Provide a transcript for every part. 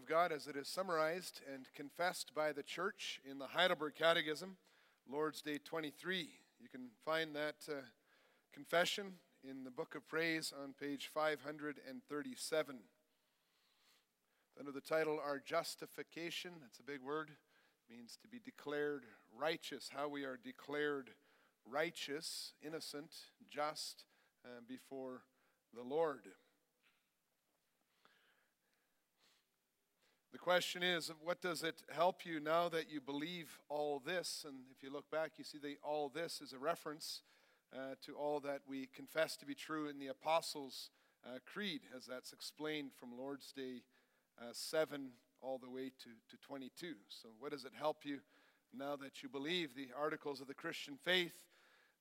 of God as it is summarized and confessed by the church in the Heidelberg Catechism, Lord's Day 23. You can find that uh, confession in the Book of Praise on page 537. Under the title, Our Justification, that's a big word, means to be declared righteous, how we are declared righteous, innocent, just uh, before the Lord. The question is, what does it help you now that you believe all this? And if you look back, you see that all this is a reference uh, to all that we confess to be true in the Apostles' uh, Creed, as that's explained from Lord's Day uh, 7 all the way to, to 22. So, what does it help you now that you believe the articles of the Christian faith?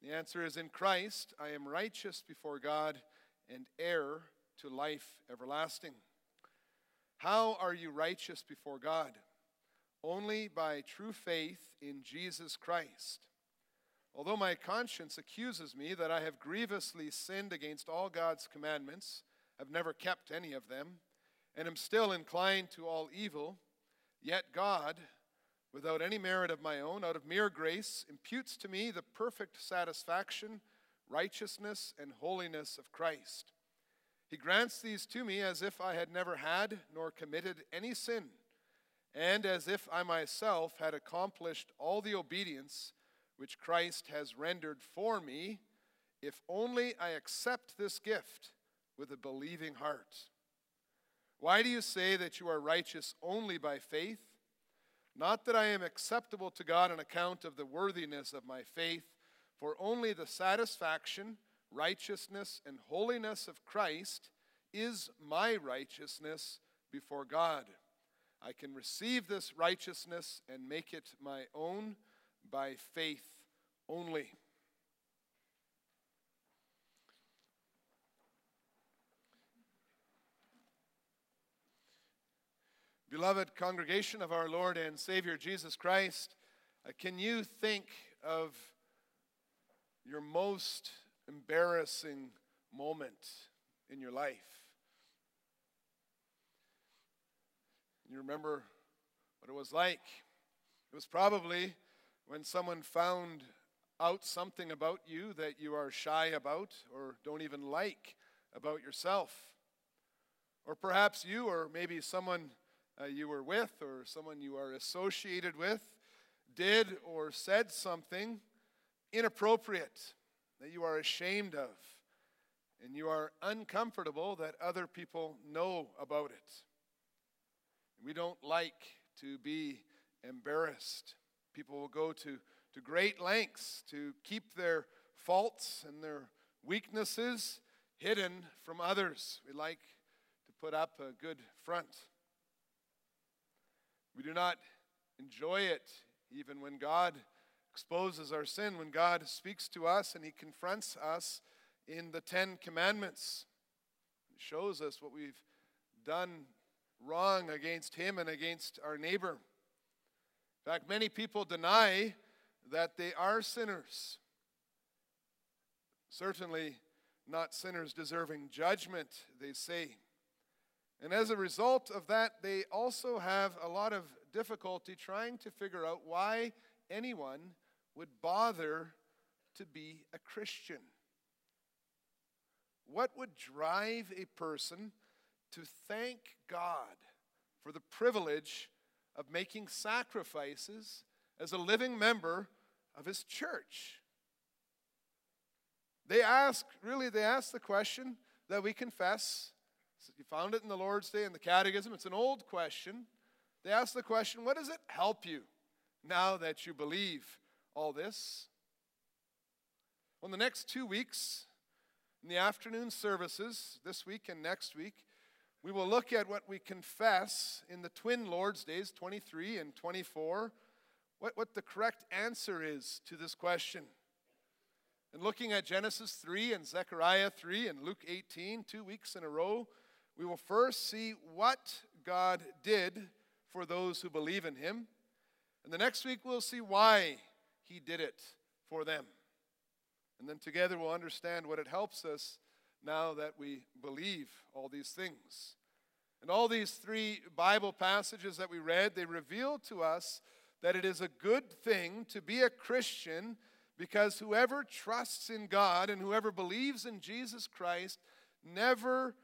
The answer is in Christ, I am righteous before God and heir to life everlasting. How are you righteous before God? Only by true faith in Jesus Christ. Although my conscience accuses me that I have grievously sinned against all God's commandments, have never kept any of them, and am still inclined to all evil, yet God, without any merit of my own, out of mere grace, imputes to me the perfect satisfaction, righteousness, and holiness of Christ. He grants these to me as if I had never had nor committed any sin, and as if I myself had accomplished all the obedience which Christ has rendered for me, if only I accept this gift with a believing heart. Why do you say that you are righteous only by faith? Not that I am acceptable to God on account of the worthiness of my faith, for only the satisfaction righteousness and holiness of Christ is my righteousness before God. I can receive this righteousness and make it my own by faith only. Beloved congregation of our Lord and Savior Jesus Christ, uh, can you think of your most embarrassing moment in your life. You remember what it was like. It was probably when someone found out something about you that you are shy about or don't even like about yourself. Or perhaps you, or maybe someone uh, you were with, or someone you are associated with, did or said something inappropriate that you are ashamed of and you are uncomfortable that other people know about it. We don't like to be embarrassed. People will go to, to great lengths to keep their faults and their weaknesses hidden from others. We like to put up a good front. We do not enjoy it even when God exposes our sin when God speaks to us and He confronts us in the Ten Commandments. He shows us what we've done wrong against Him and against our neighbor. In fact, many people deny that they are sinners. Certainly not sinners deserving judgment, they say. And as a result of that, they also have a lot of difficulty trying to figure out why anyone would bother to be a Christian? What would drive a person to thank God for the privilege of making sacrifices as a living member of his church? They ask, really, they ask the question that we confess. You found it in the Lord's Day in the Catechism. It's an old question. They ask the question what does it help you now that you believe all this? Well, the next two weeks, in the afternoon services, this week and next week, we will look at what we confess in the twin Lord's days, 23 and 24, what, what the correct answer is to this question. And looking at Genesis 3 and Zechariah 3 and Luke 18, two weeks in a row, we will first see what God did for those who believe in Him. And the next week, we'll see why he did it for them. And then together we'll understand what it helps us now that we believe all these things. And all these three Bible passages that we read, they reveal to us that it is a good thing to be a Christian because whoever trusts in God and whoever believes in Jesus Christ never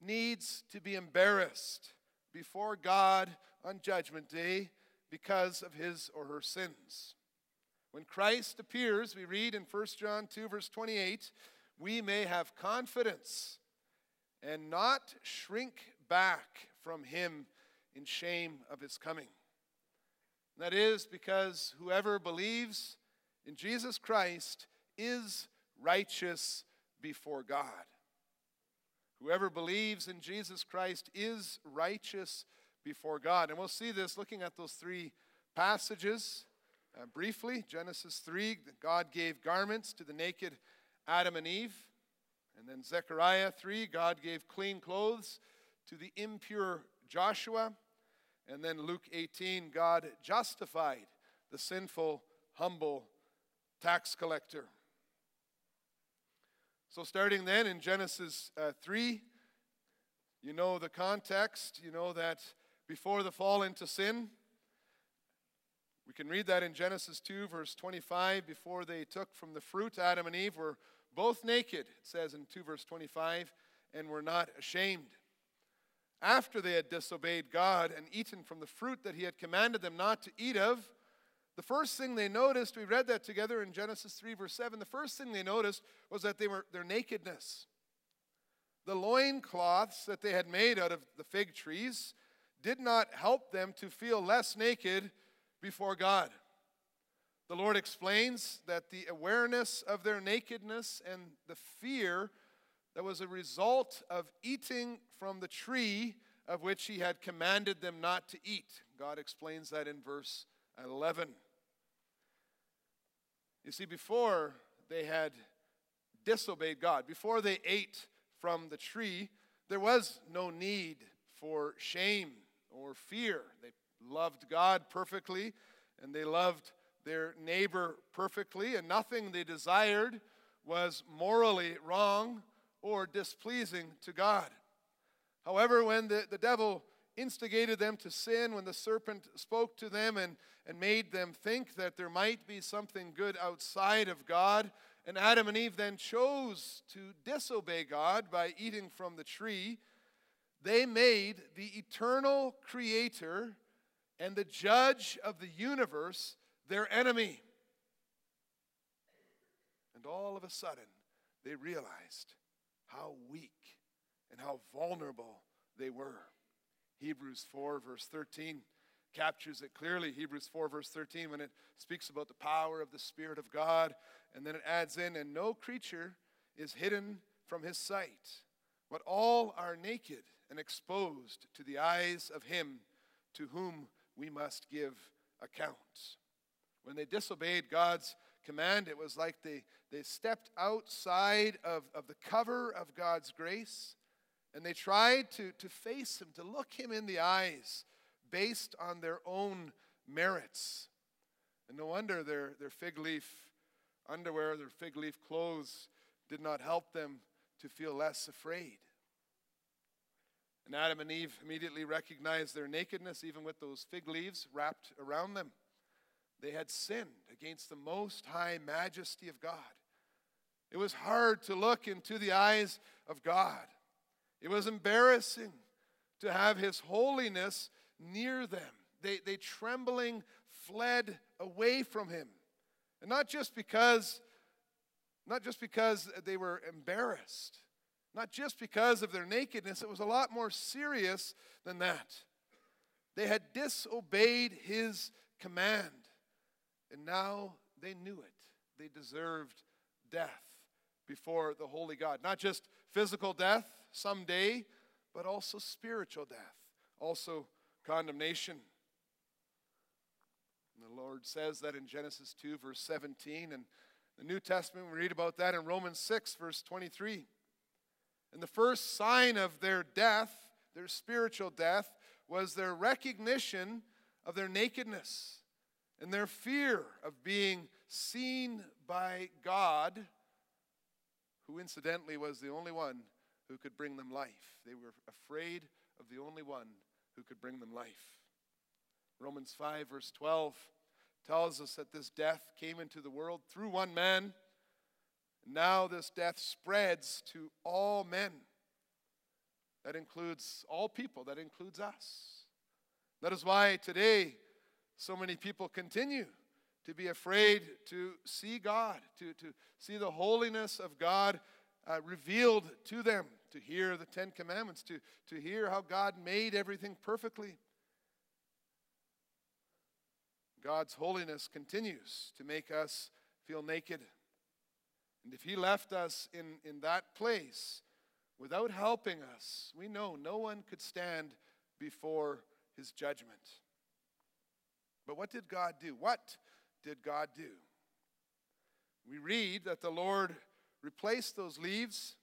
needs to be embarrassed before God on Judgment Day because of his or her sins. When Christ appears, we read in 1 John 2, verse 28, we may have confidence and not shrink back from him in shame of his coming. And that is because whoever believes in Jesus Christ is righteous before God. Whoever believes in Jesus Christ is righteous before God. And we'll see this looking at those three passages uh, briefly. Genesis 3, God gave garments to the naked Adam and Eve. And then Zechariah 3, God gave clean clothes to the impure Joshua. And then Luke 18, God justified the sinful, humble tax collector. So, starting then in Genesis uh, 3, you know the context. You know that before the fall into sin, we can read that in Genesis 2, verse 25. Before they took from the fruit, Adam and Eve were both naked, it says in 2, verse 25, and were not ashamed. After they had disobeyed God and eaten from the fruit that He had commanded them not to eat of, the first thing they noticed, we read that together in Genesis 3, verse 7. The first thing they noticed was that they were their nakedness. The loincloths that they had made out of the fig trees did not help them to feel less naked before God. The Lord explains that the awareness of their nakedness and the fear that was a result of eating from the tree of which He had commanded them not to eat. God explains that in verse 11. You see, before they had disobeyed God, before they ate from the tree, there was no need for shame or fear. They loved God perfectly and they loved their neighbor perfectly, and nothing they desired was morally wrong or displeasing to God. However, when the, the devil instigated them to sin, when the serpent spoke to them and, and made them think that there might be something good outside of God. And Adam and Eve then chose to disobey God by eating from the tree. They made the eternal creator and the judge of the universe their enemy. And all of a sudden, they realized how weak and how vulnerable they were. Hebrews 4, verse 13, captures it clearly. Hebrews 4, verse 13, when it speaks about the power of the Spirit of God, and then it adds in, and no creature is hidden from his sight, but all are naked and exposed to the eyes of him to whom we must give account. When they disobeyed God's command, it was like they, they stepped outside of, of the cover of God's grace and they tried to, to face him, to look him in the eyes based on their own merits. And no wonder their, their fig leaf underwear, their fig leaf clothes did not help them to feel less afraid. And Adam and Eve immediately recognized their nakedness, even with those fig leaves wrapped around them. They had sinned against the most high majesty of God. It was hard to look into the eyes of God. It was embarrassing to have his holiness near them. They, they trembling fled away from him. And not just because not just because they were embarrassed, not just because of their nakedness, it was a lot more serious than that. They had disobeyed his command, and now they knew it. They deserved death before the holy God. Not just physical death someday, but also spiritual death, also condemnation. And the Lord says that in Genesis 2, verse 17. And the New Testament, we read about that in Romans 6, verse 23. And the first sign of their death, their spiritual death, was their recognition of their nakedness and their fear of being seen by God who incidentally was the only one who could bring them life. They were afraid of the only one who could bring them life. Romans 5, verse 12, tells us that this death came into the world through one man. Now this death spreads to all men. That includes all people, that includes us. That is why today so many people continue to be afraid to see God, to, to see the holiness of God uh, revealed to them, to hear the Ten Commandments, to, to hear how God made everything perfectly. God's holiness continues to make us feel naked. And if He left us in, in that place without helping us, we know no one could stand before His judgment. But what did God do? What did God do? We read that the Lord replaced those leaves,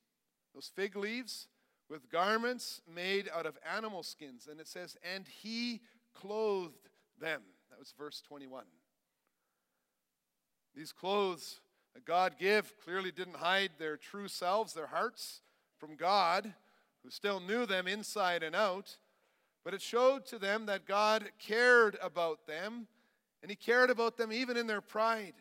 those fig leaves, with garments made out of animal skins. And it says, and He clothed them. That was verse 21. These clothes God give clearly didn't hide their true selves, their hearts, from God, who still knew them inside and out. But it showed to them that God cared about them, and He cared about them even in their pride.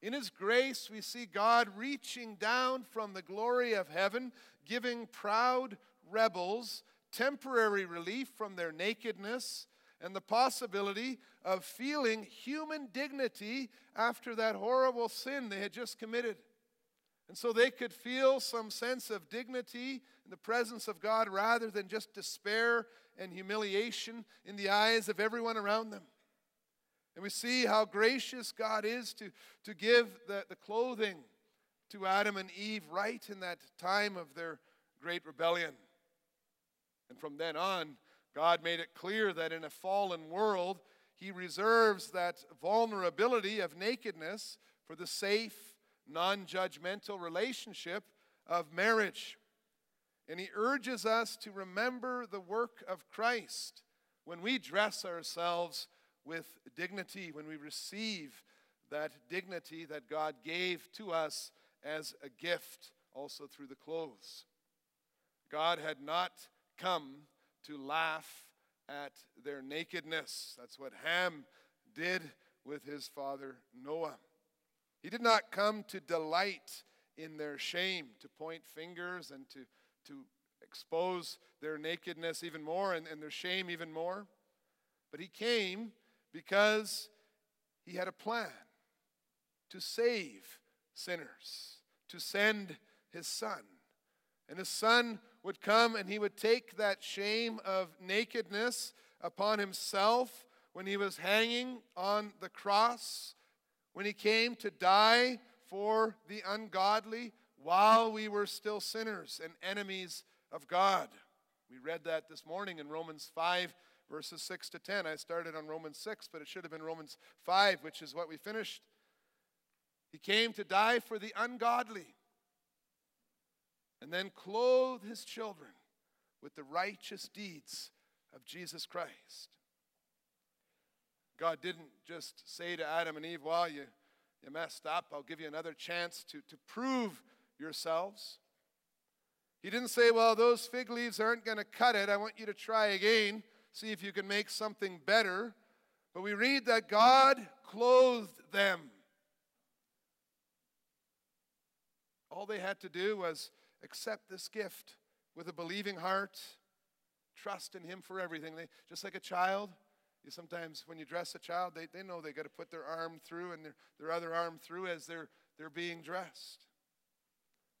In His grace, we see God reaching down from the glory of heaven, giving proud rebels temporary relief from their nakedness and the possibility of feeling human dignity after that horrible sin they had just committed. And so they could feel some sense of dignity in the presence of God rather than just despair and humiliation in the eyes of everyone around them. And we see how gracious God is to, to give the, the clothing to Adam and Eve right in that time of their great rebellion. And from then on, God made it clear that in a fallen world, He reserves that vulnerability of nakedness for the safe, non judgmental relationship of marriage. And He urges us to remember the work of Christ when we dress ourselves with dignity, when we receive that dignity that God gave to us as a gift, also through the clothes. God had not come to laugh at their nakedness. That's what Ham did with his father Noah. He did not come to delight in their shame, to point fingers and to, to expose their nakedness even more and, and their shame even more. But he came because he had a plan to save sinners, to send his son. And his son would come and he would take that shame of nakedness upon himself when he was hanging on the cross, when he came to die for the ungodly while we were still sinners and enemies of God. We read that this morning in Romans 5, verses 6 to 10. I started on Romans 6, but it should have been Romans 5, which is what we finished. He came to die for the ungodly and then clothe his children with the righteous deeds of Jesus Christ. God didn't just say to Adam and Eve, Well, you, you messed up. I'll give you another chance to, to prove yourselves. He didn't say, Well, those fig leaves aren't going to cut it. I want you to try again, see if you can make something better. But we read that God clothed them. All they had to do was accept this gift with a believing heart, trust in Him for everything. They, just like a child, you sometimes, when you dress a child, they, they know they got to put their arm through and their, their other arm through as they're, they're being dressed.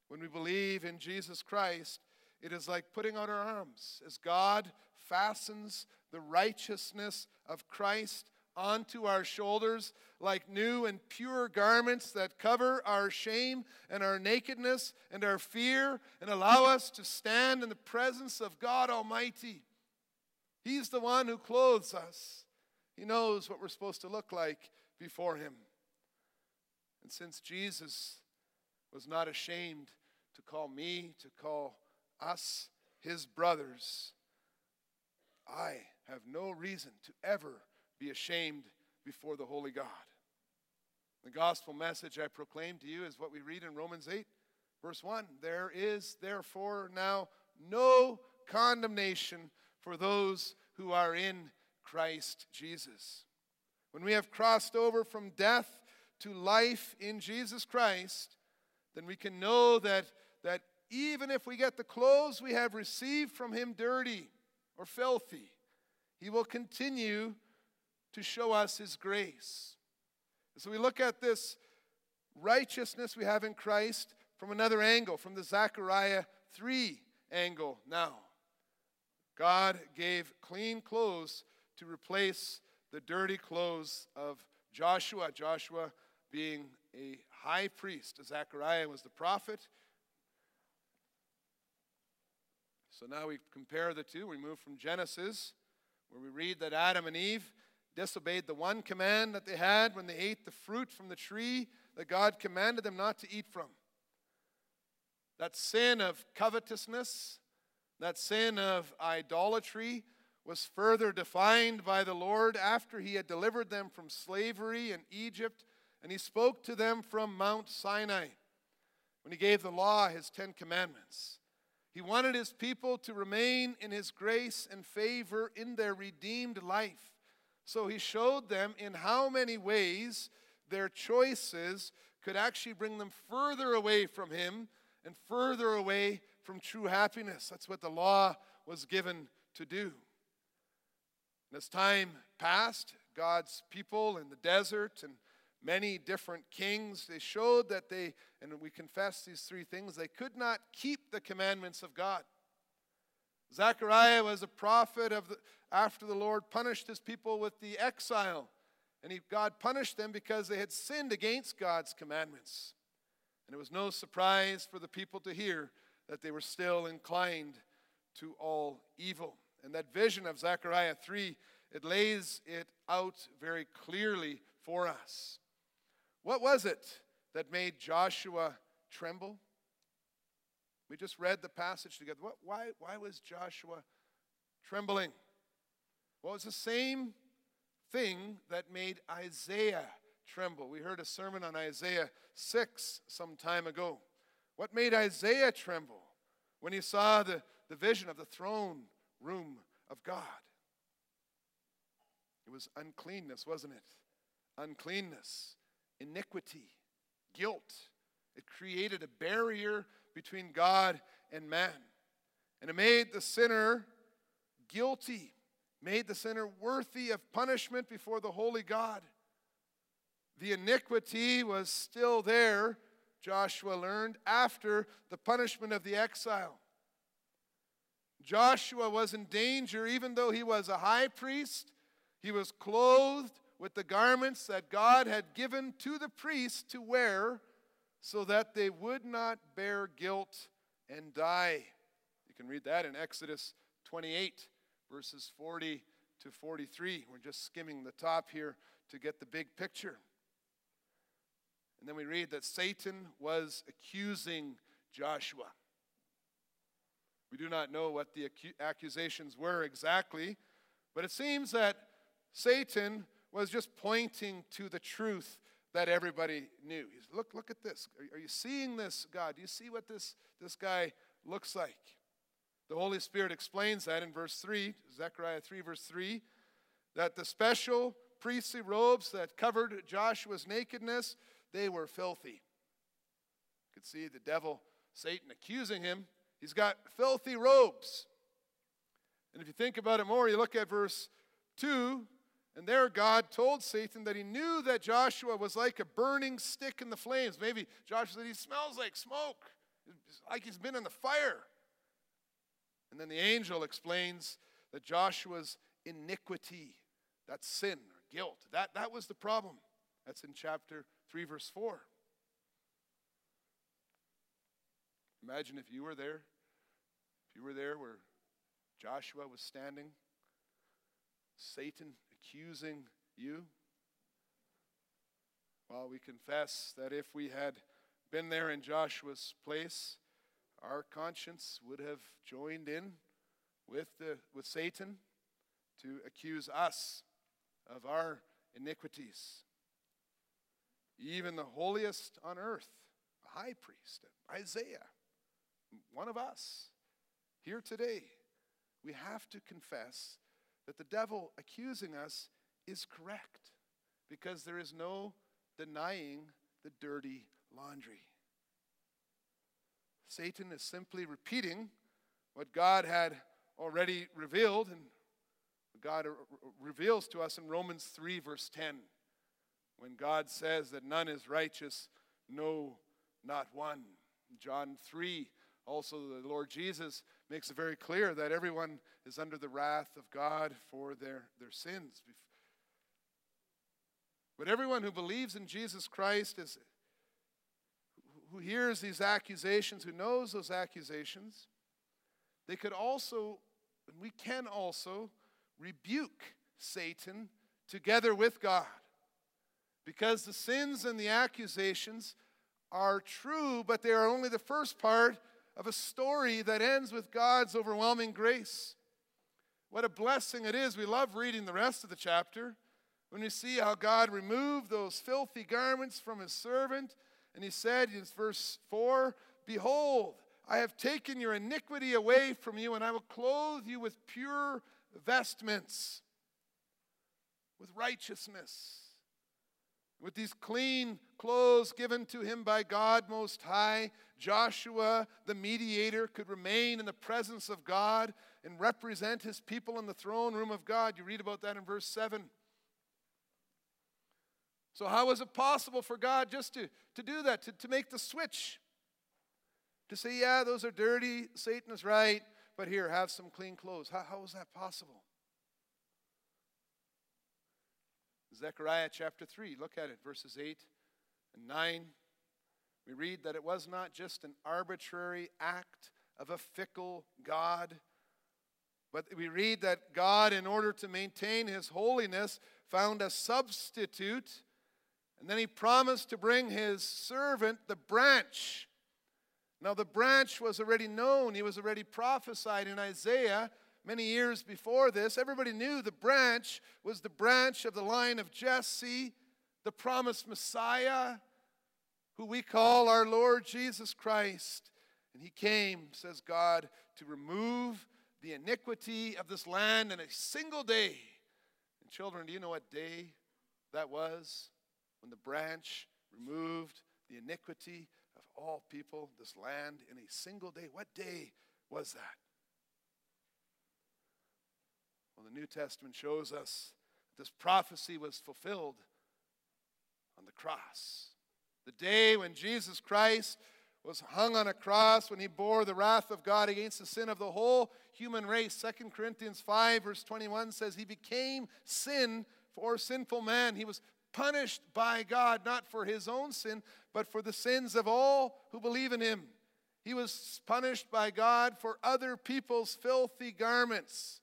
When we believe in Jesus Christ, it is like putting out our arms as God fastens the righteousness of Christ onto our shoulders like new and pure garments that cover our shame and our nakedness and our fear and allow us to stand in the presence of God Almighty. He's the one who clothes us. He knows what we're supposed to look like before Him. And since Jesus was not ashamed to call me, to call us His brothers, I have no reason to ever be ashamed before the holy God. The gospel message I proclaim to you is what we read in Romans 8, verse 1. There is therefore now no condemnation for those who are in Christ Jesus. When we have crossed over from death to life in Jesus Christ, then we can know that, that even if we get the clothes we have received from Him dirty or filthy, He will continue to show us His grace. So we look at this righteousness we have in Christ from another angle, from the Zechariah 3 angle now. God gave clean clothes to replace the dirty clothes of Joshua. Joshua being a high priest, Zechariah was the prophet. So now we compare the two. We move from Genesis, where we read that Adam and Eve disobeyed the one command that they had when they ate the fruit from the tree that God commanded them not to eat from. That sin of covetousness, that sin of idolatry, was further defined by the Lord after he had delivered them from slavery in Egypt, and he spoke to them from Mount Sinai when he gave the law, his Ten Commandments. He wanted his people to remain in his grace and favor in their redeemed life. So he showed them in how many ways their choices could actually bring them further away from him and further away from true happiness. That's what the law was given to do. And as time passed, God's people in the desert and many different kings, they showed that they, and we confess these three things, they could not keep the commandments of God. Zechariah was a prophet of the, after the Lord punished his people with the exile. And he, God punished them because they had sinned against God's commandments. And it was no surprise for the people to hear that they were still inclined to all evil. And that vision of Zechariah 3, it lays it out very clearly for us. What was it that made Joshua tremble? We just read the passage together. What, why, why was Joshua trembling? Well, it was the same thing that made Isaiah tremble. We heard a sermon on Isaiah 6 some time ago. What made Isaiah tremble when he saw the, the vision of the throne room of God. It was uncleanness, wasn't it? Uncleanness, iniquity, guilt. It created a barrier between God and man. And it made the sinner guilty, made the sinner worthy of punishment before the holy God. The iniquity was still there, Joshua learned, after the punishment of the exile. Joshua was in danger, even though he was a high priest. He was clothed with the garments that God had given to the priests to wear so that they would not bear guilt and die. You can read that in Exodus 28, verses 40 to 43. We're just skimming the top here to get the big picture. And then we read that Satan was accusing Joshua. We do not know what the accusations were exactly, but it seems that Satan was just pointing to the truth that everybody knew. He's, look, look at this. Are, are you seeing this, God? Do you see what this, this guy looks like? The Holy Spirit explains that in verse 3, Zechariah 3, verse 3, that the special priestly robes that covered Joshua's nakedness, they were filthy. You could see the devil, Satan, accusing him He's got filthy robes. And if you think about it more, you look at verse 2, and there God told Satan that he knew that Joshua was like a burning stick in the flames. Maybe Joshua said he smells like smoke, like he's been in the fire. And then the angel explains that Joshua's iniquity, that sin or guilt, that, that was the problem. That's in chapter 3, verse 4. Imagine if you were there if you were there where Joshua was standing, Satan accusing you, well, we confess that if we had been there in Joshua's place, our conscience would have joined in with, the, with Satan to accuse us of our iniquities. Even the holiest on earth, a high priest, Isaiah, one of us, here today we have to confess that the devil accusing us is correct because there is no denying the dirty laundry. Satan is simply repeating what God had already revealed and God reveals to us in Romans 3, verse 10, when God says that none is righteous, no, not one. John 3, also the Lord Jesus makes it very clear that everyone is under the wrath of God for their, their sins. But everyone who believes in Jesus Christ is who hears these accusations, who knows those accusations, they could also, and we can also, rebuke Satan together with God. Because the sins and the accusations are true, but they are only the first part of a story that ends with God's overwhelming grace. What a blessing it is. We love reading the rest of the chapter when we see how God removed those filthy garments from his servant and he said in verse 4 Behold, I have taken your iniquity away from you, and I will clothe you with pure vestments, with righteousness. With these clean clothes given to him by God Most High, Joshua, the mediator, could remain in the presence of God and represent his people in the throne room of God. You read about that in verse 7. So, how was it possible for God just to, to do that, to, to make the switch? To say, yeah, those are dirty, Satan is right, but here, have some clean clothes. How, how was that possible? Zechariah chapter 3, look at it, verses 8 and 9. We read that it was not just an arbitrary act of a fickle God, but we read that God, in order to maintain his holiness, found a substitute and then he promised to bring his servant the branch. Now, the branch was already known, he was already prophesied in Isaiah many years before this. Everybody knew the branch was the branch of the line of Jesse, the promised Messiah, who we call our Lord Jesus Christ. And he came, says God, to remove the iniquity of this land in a single day. And children, do you know what day that was? when the branch removed the iniquity of all people, this land, in a single day. What day was that? Well, the New Testament shows us this prophecy was fulfilled on the cross. The day when Jesus Christ was hung on a cross, when he bore the wrath of God against the sin of the whole human race. 2 Corinthians 5, verse 21 says, He became sin for sinful man. He was punished by God, not for his own sin, but for the sins of all who believe in him. He was punished by God for other people's filthy garments.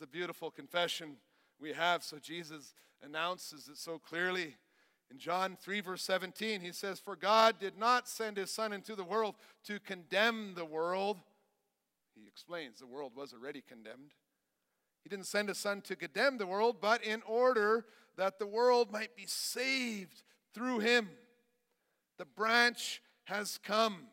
It's a beautiful confession we have. So Jesus announces it so clearly. In John 3, verse 17, he says, For God did not send his Son into the world to condemn the world. He explains the world was already condemned, he didn't send his son to condemn the world, but in order that the world might be saved through him. The branch has come.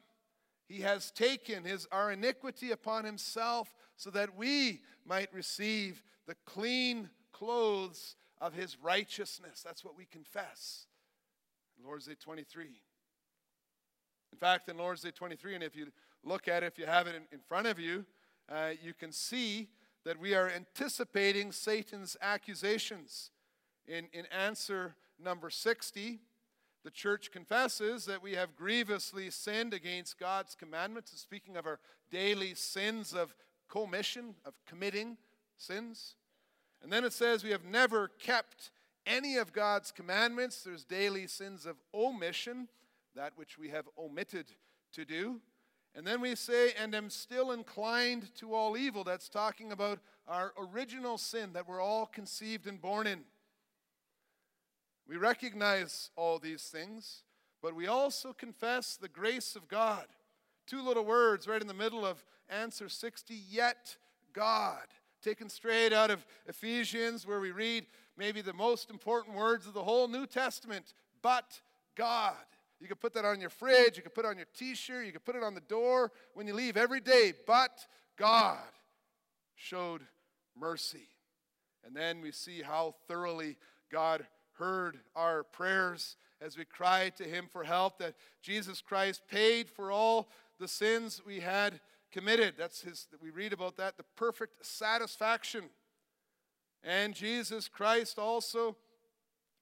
He has taken his our iniquity upon himself so that we might receive the clean clothes of his righteousness. That's what we confess. Lord's Day 23. In fact, in Lord's Day 23, and if you look at it, if you have it in, in front of you, uh, you can see that we are anticipating Satan's accusations. In, in answer number 60, the church confesses that we have grievously sinned against God's commandments. Speaking of our daily sins of commission, of committing sins. And then it says we have never kept any of God's commandments. There's daily sins of omission, that which we have omitted to do. And then we say, and am still inclined to all evil. That's talking about our original sin that we're all conceived and born in. We recognize all these things, but we also confess the grace of God. Two little words right in the middle of answer 60 yet God. Taken straight out of Ephesians, where we read maybe the most important words of the whole New Testament, but God. You could put that on your fridge, you could put it on your t shirt, you could put it on the door when you leave every day. But God showed mercy. And then we see how thoroughly God heard our prayers as we cried to Him for help, that Jesus Christ paid for all the sins we had committed. That's His, we read about that, the perfect satisfaction. And Jesus Christ also,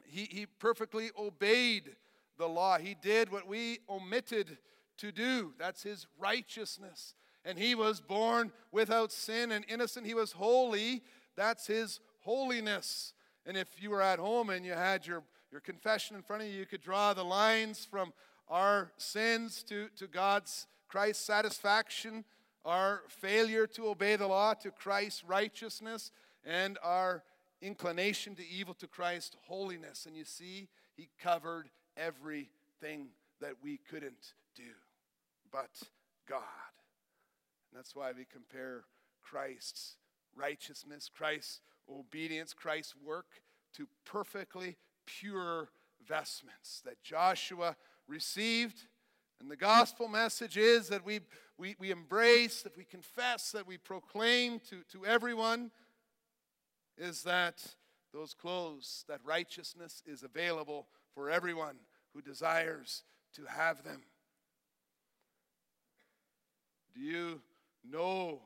He, he perfectly obeyed the law. He did what we omitted to do. That's His righteousness. And He was born without sin and innocent. He was holy. That's His holiness. And if you were at home and you had your, your confession in front of you, you could draw the lines from our sins to, to God's Christ's satisfaction, our failure to obey the law to Christ's righteousness, and our inclination to evil to Christ's holiness. And you see, He covered everything that we couldn't do but God. And that's why we compare Christ's righteousness, Christ's obedience, Christ's work to perfectly pure vestments that Joshua received. And the gospel message is that we, we, we embrace, that we confess, that we proclaim to, to everyone is that those clothes, that righteousness is available for everyone who desires to have them. Do you know?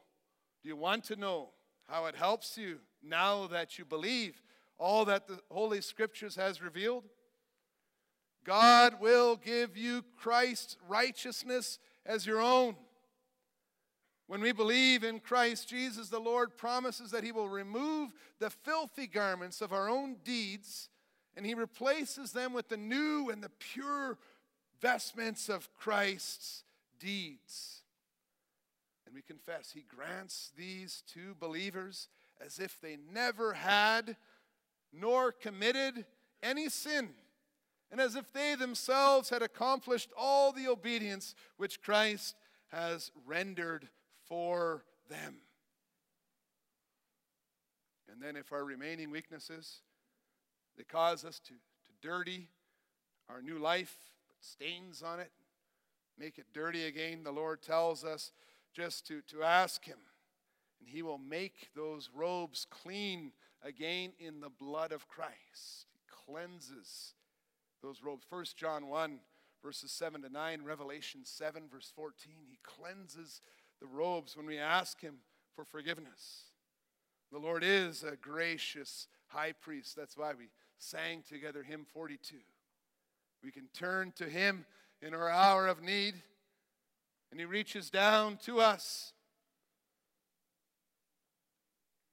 Do you want to know how it helps you now that you believe all that the Holy Scriptures has revealed? God will give you Christ's righteousness as your own. When we believe in Christ Jesus, the Lord promises that He will remove the filthy garments of our own deeds and He replaces them with the new and the pure vestments of Christ's deeds. And we confess He grants these to believers as if they never had nor committed any sin, and as if they themselves had accomplished all the obedience which Christ has rendered for them. And then, if our remaining weaknesses they cause us to, to dirty our new life, put stains on it, make it dirty again, the Lord tells us just to, to ask Him and he will make those robes clean again in the blood of Christ. He cleanses those robes. 1 John 1, verses 7 to 9, Revelation 7, verse 14. He cleanses the robes when we ask him for forgiveness. The Lord is a gracious high priest. That's why we sang together hymn 42. We can turn to him in our hour of need, and he reaches down to us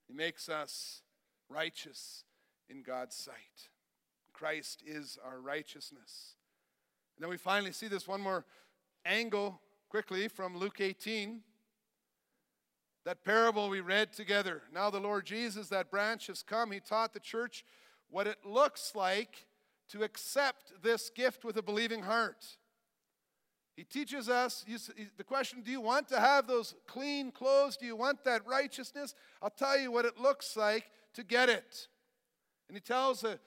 he makes us righteous in God's sight. Christ is our righteousness. And then we finally see this one more angle quickly from Luke 18. That parable we read together. Now, the Lord Jesus, that branch has come. He taught the church what it looks like to accept this gift with a believing heart. He teaches us the question do you want to have those clean clothes? Do you want that righteousness? I'll tell you what it looks like to get it. And he tells a,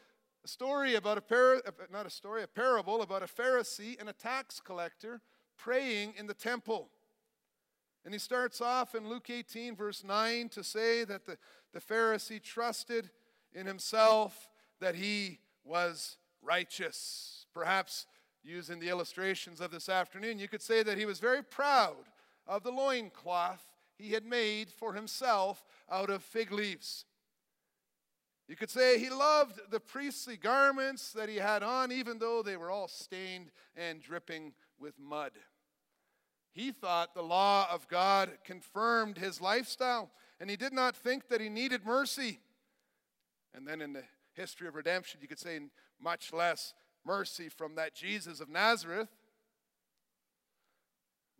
a story about a par, not a story, a parable about a Pharisee and a tax collector praying in the temple. And he starts off in Luke 18, verse 9, to say that the, the Pharisee trusted in himself that he was righteous. Perhaps using the illustrations of this afternoon, you could say that he was very proud of the loincloth he had made for himself out of fig leaves. You could say he loved the priestly garments that he had on, even though they were all stained and dripping with mud. He thought the law of God confirmed his lifestyle, and he did not think that he needed mercy. And then in the history of redemption, you could say much less mercy from that Jesus of Nazareth.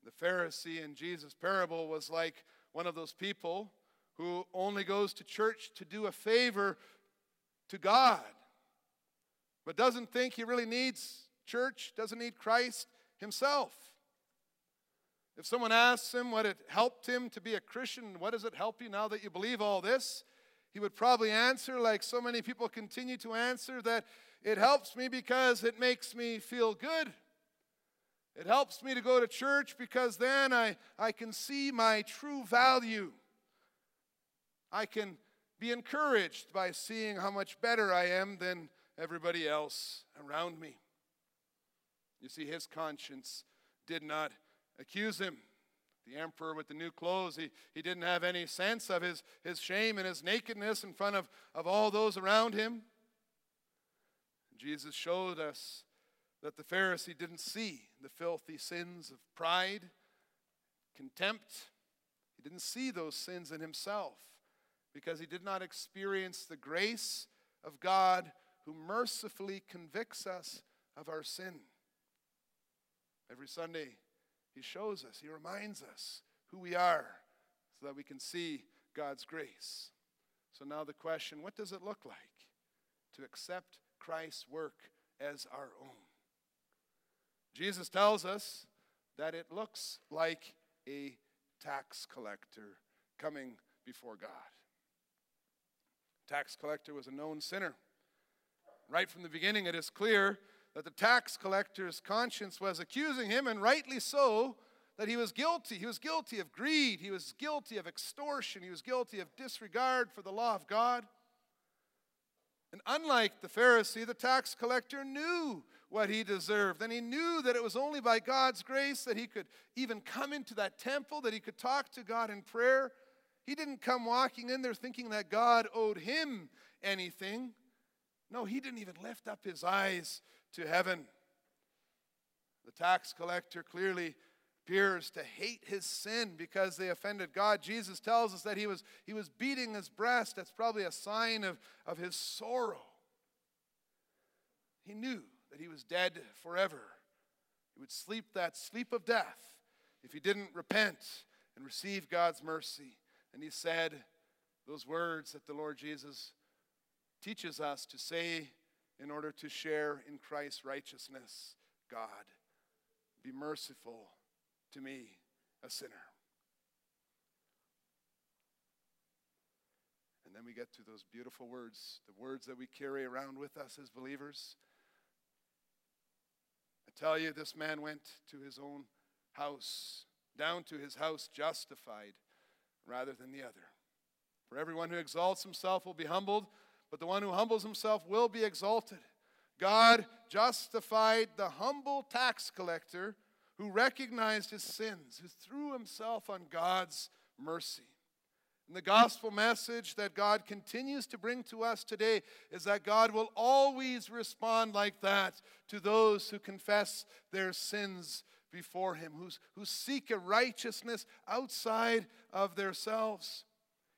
The Pharisee in Jesus' parable was like one of those people who only goes to church to do a favor to God, but doesn't think he really needs church, doesn't need Christ himself. If someone asks him what it helped him to be a Christian, what does it help you now that you believe all this? He would probably answer, like so many people continue to answer, that it helps me because it makes me feel good. It helps me to go to church because then I, I can see my true value. I can be encouraged by seeing how much better I am than everybody else around me. You see, his conscience did not accuse him. The emperor with the new clothes, he, he didn't have any sense of his, his shame and his nakedness in front of, of all those around him. Jesus showed us that the Pharisee didn't see the filthy sins of pride, contempt. He didn't see those sins in himself because he did not experience the grace of God who mercifully convicts us of our sin. Every Sunday, he shows us, he reminds us who we are so that we can see God's grace. So now the question what does it look like to accept Christ's work as our own? Jesus tells us that it looks like a tax collector coming before God. Tax collector was a known sinner. Right from the beginning, it is clear that the tax collector's conscience was accusing him, and rightly so, that he was guilty. He was guilty of greed, he was guilty of extortion, he was guilty of disregard for the law of God. And unlike the Pharisee, the tax collector knew what he deserved. And he knew that it was only by God's grace that he could even come into that temple, that he could talk to God in prayer. He didn't come walking in there thinking that God owed him anything. No, he didn't even lift up his eyes to heaven. The tax collector clearly appears to hate his sin because they offended God. Jesus tells us that he was, he was beating his breast. That's probably a sign of, of his sorrow. He knew that he was dead forever. He would sleep that sleep of death if he didn't repent and receive God's mercy. And he said those words that the Lord Jesus teaches us to say in order to share in Christ's righteousness God, be merciful to me, a sinner. And then we get to those beautiful words, the words that we carry around with us as believers. I tell you, this man went to his own house, down to his house justified rather than the other. For everyone who exalts himself will be humbled, but the one who humbles himself will be exalted. God justified the humble tax collector who recognized his sins, who threw himself on God's mercy. And the gospel message that God continues to bring to us today is that God will always respond like that to those who confess their sins before Him, who's, who seek a righteousness outside of themselves.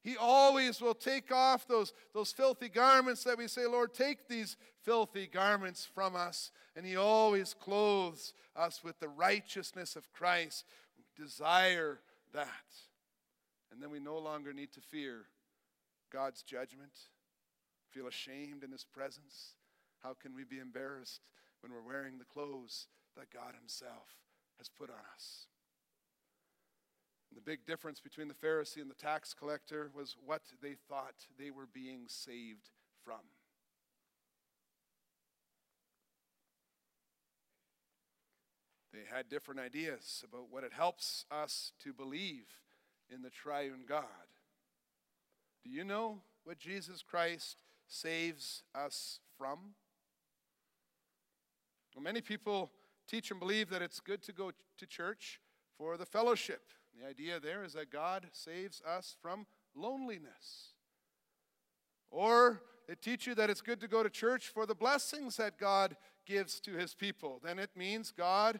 He always will take off those, those filthy garments that we say, Lord, take these filthy garments from us. And He always clothes us with the righteousness of Christ. We desire that. And then we no longer need to fear God's judgment, feel ashamed in His presence. How can we be embarrassed when we're wearing the clothes that God Himself has put on us? The big difference between the Pharisee and the tax collector was what they thought they were being saved from. They had different ideas about what it helps us to believe in the triune God. Do you know what Jesus Christ saves us from? Well, many people teach and believe that it's good to go to church for the fellowship the idea there is that God saves us from loneliness. Or they teach you that it's good to go to church for the blessings that God gives to his people. Then it means God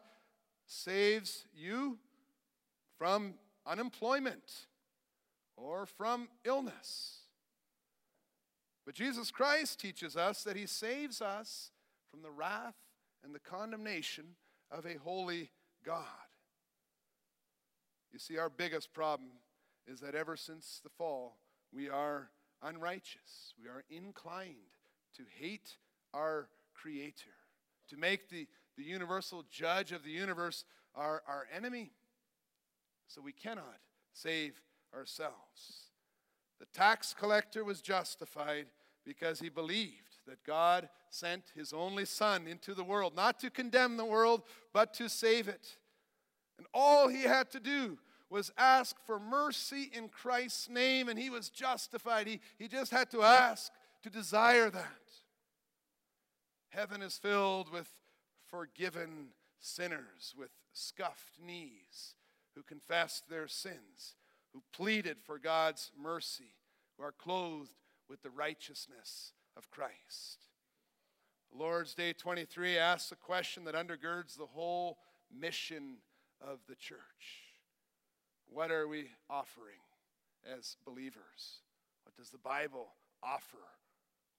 saves you from unemployment or from illness. But Jesus Christ teaches us that he saves us from the wrath and the condemnation of a holy God. You see, our biggest problem is that ever since the fall, we are unrighteous. We are inclined to hate our Creator, to make the, the universal judge of the universe our, our enemy. So we cannot save ourselves. The tax collector was justified because he believed that God sent his only Son into the world, not to condemn the world, but to save it. And all he had to do was ask for mercy in Christ's name, and he was justified. He, he just had to ask to desire that. Heaven is filled with forgiven sinners with scuffed knees who confessed their sins, who pleaded for God's mercy, who are clothed with the righteousness of Christ. Lord's Day 23 asks a question that undergirds the whole mission of the church. What are we offering as believers? What does the Bible offer?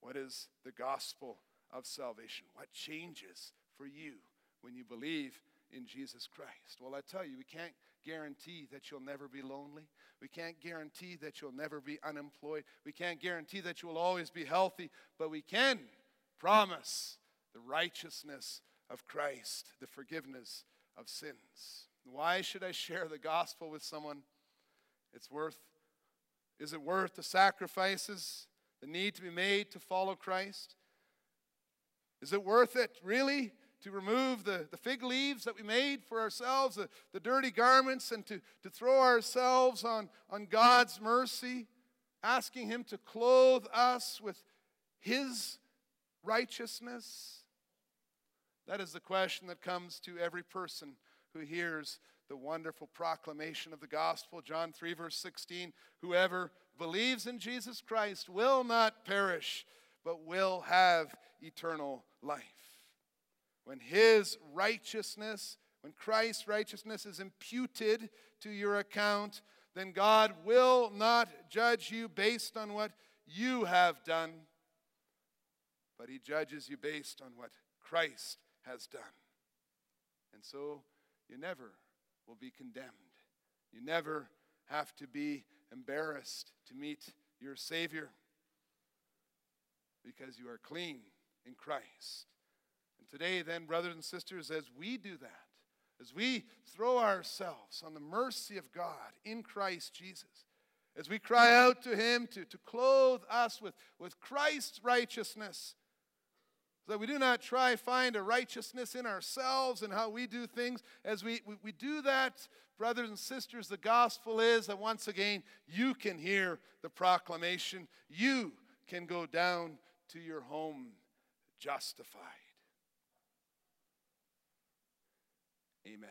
What is the gospel of salvation? What changes for you when you believe in Jesus Christ? Well, I tell you, we can't guarantee that you'll never be lonely. We can't guarantee that you'll never be unemployed. We can't guarantee that you will always be healthy, but we can promise the righteousness of Christ, the forgiveness of sins. Why should I share the gospel with someone? It's worth is it worth the sacrifices, the need to be made to follow Christ? Is it worth it, really, to remove the, the fig leaves that we made for ourselves, the, the dirty garments, and to, to throw ourselves on, on God's mercy, asking Him to clothe us with His righteousness? That is the question that comes to every person who hears the wonderful proclamation of the gospel. John 3, verse 16 Whoever believes in Jesus Christ will not perish, but will have eternal life. When his righteousness, when Christ's righteousness is imputed to your account, then God will not judge you based on what you have done, but he judges you based on what Christ has done. And so you never will be condemned. You never have to be embarrassed to meet your Savior because you are clean in Christ. And today, then, brothers and sisters, as we do that, as we throw ourselves on the mercy of God in Christ Jesus, as we cry out to Him to, to clothe us with, with Christ's righteousness, so that we do not try find a righteousness in ourselves and how we do things. As we, we, we do that, brothers and sisters, the gospel is that once again you can hear the proclamation. You can go down to your home justified. Amen.